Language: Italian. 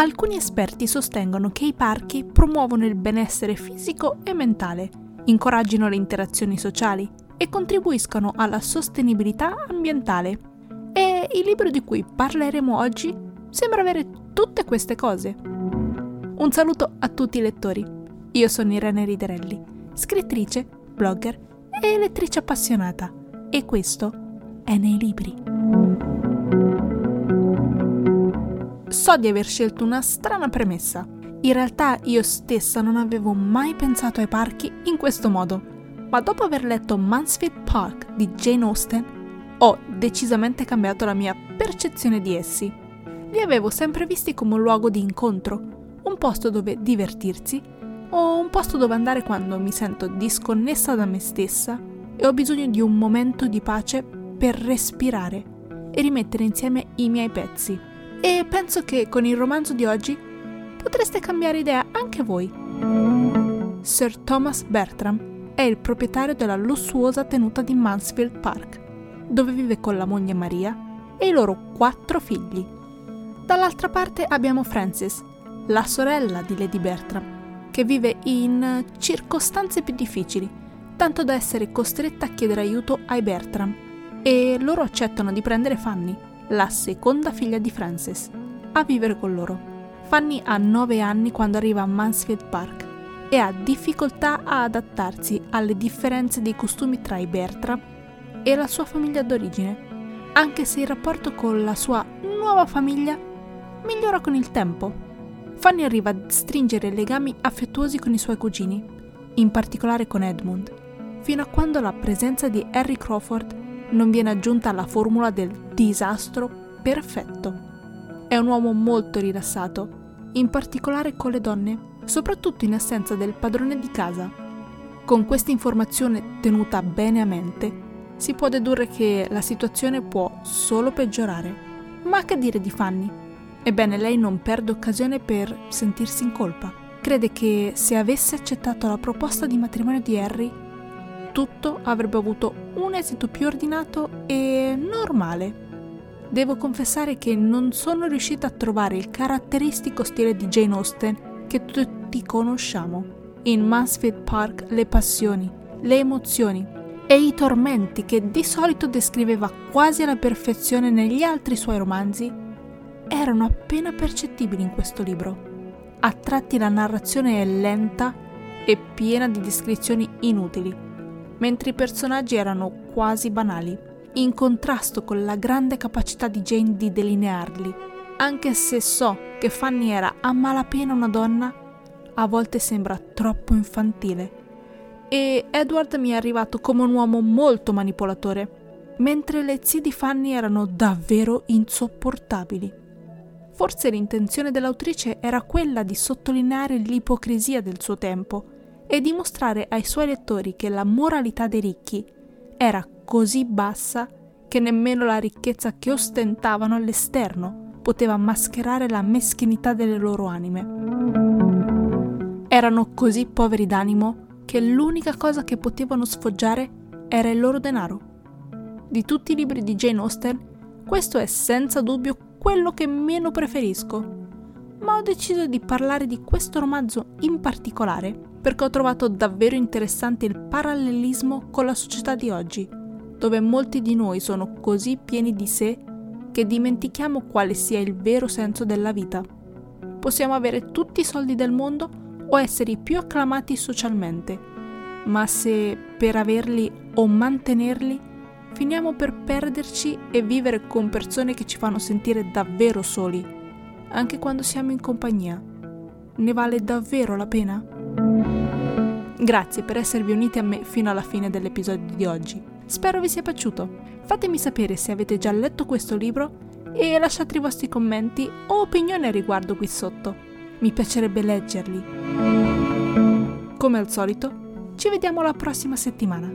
Alcuni esperti sostengono che i parchi promuovono il benessere fisico e mentale, incoraggino le interazioni sociali e contribuiscono alla sostenibilità ambientale. E il libro di cui parleremo oggi sembra avere tutte queste cose. Un saluto a tutti i lettori. Io sono Irene Riderelli, scrittrice, blogger e lettrice appassionata. E questo è nei libri. So di aver scelto una strana premessa. In realtà io stessa non avevo mai pensato ai parchi in questo modo, ma dopo aver letto Mansfield Park di Jane Austen ho decisamente cambiato la mia percezione di essi. Li avevo sempre visti come un luogo di incontro, un posto dove divertirsi o un posto dove andare quando mi sento disconnessa da me stessa e ho bisogno di un momento di pace per respirare e rimettere insieme i miei pezzi. E penso che con il romanzo di oggi potreste cambiare idea anche voi. Sir Thomas Bertram è il proprietario della lussuosa tenuta di Mansfield Park, dove vive con la moglie Maria e i loro quattro figli. Dall'altra parte abbiamo Frances, la sorella di Lady Bertram, che vive in circostanze più difficili, tanto da essere costretta a chiedere aiuto ai Bertram, e loro accettano di prendere Fanny, la seconda figlia di Frances, a vivere con loro. Fanny ha 9 anni quando arriva a Mansfield Park e ha difficoltà a adattarsi alle differenze dei costumi tra i Bertram e la sua famiglia d'origine, anche se il rapporto con la sua nuova famiglia migliora con il tempo. Fanny arriva a stringere legami affettuosi con i suoi cugini, in particolare con Edmund, fino a quando la presenza di Harry Crawford non viene aggiunta la formula del disastro perfetto. È un uomo molto rilassato, in particolare con le donne, soprattutto in assenza del padrone di casa. Con questa informazione tenuta bene a mente, si può dedurre che la situazione può solo peggiorare. Ma che dire di Fanny? Ebbene, lei non perde occasione per sentirsi in colpa. Crede che se avesse accettato la proposta di matrimonio di Harry, tutto avrebbe avuto un esito più ordinato e normale. Devo confessare che non sono riuscita a trovare il caratteristico stile di Jane Austen che tutti conosciamo. In Mansfield Park le passioni, le emozioni e i tormenti che di solito descriveva quasi alla perfezione negli altri suoi romanzi erano appena percettibili in questo libro. A tratti la narrazione è lenta e piena di descrizioni inutili mentre i personaggi erano quasi banali, in contrasto con la grande capacità di Jane di delinearli. Anche se so che Fanny era a malapena una donna, a volte sembra troppo infantile. E Edward mi è arrivato come un uomo molto manipolatore, mentre le zie di Fanny erano davvero insopportabili. Forse l'intenzione dell'autrice era quella di sottolineare l'ipocrisia del suo tempo e dimostrare ai suoi lettori che la moralità dei ricchi era così bassa che nemmeno la ricchezza che ostentavano all'esterno poteva mascherare la meschinità delle loro anime. Erano così poveri d'animo che l'unica cosa che potevano sfoggiare era il loro denaro. Di tutti i libri di Jane Austen, questo è senza dubbio quello che meno preferisco, ma ho deciso di parlare di questo romanzo in particolare perché ho trovato davvero interessante il parallelismo con la società di oggi, dove molti di noi sono così pieni di sé che dimentichiamo quale sia il vero senso della vita. Possiamo avere tutti i soldi del mondo o essere i più acclamati socialmente, ma se per averli o mantenerli finiamo per perderci e vivere con persone che ci fanno sentire davvero soli, anche quando siamo in compagnia, ne vale davvero la pena? Grazie per esservi uniti a me fino alla fine dell'episodio di oggi. Spero vi sia piaciuto. Fatemi sapere se avete già letto questo libro e lasciate i vostri commenti o opinioni a riguardo qui sotto. Mi piacerebbe leggerli. Come al solito, ci vediamo la prossima settimana.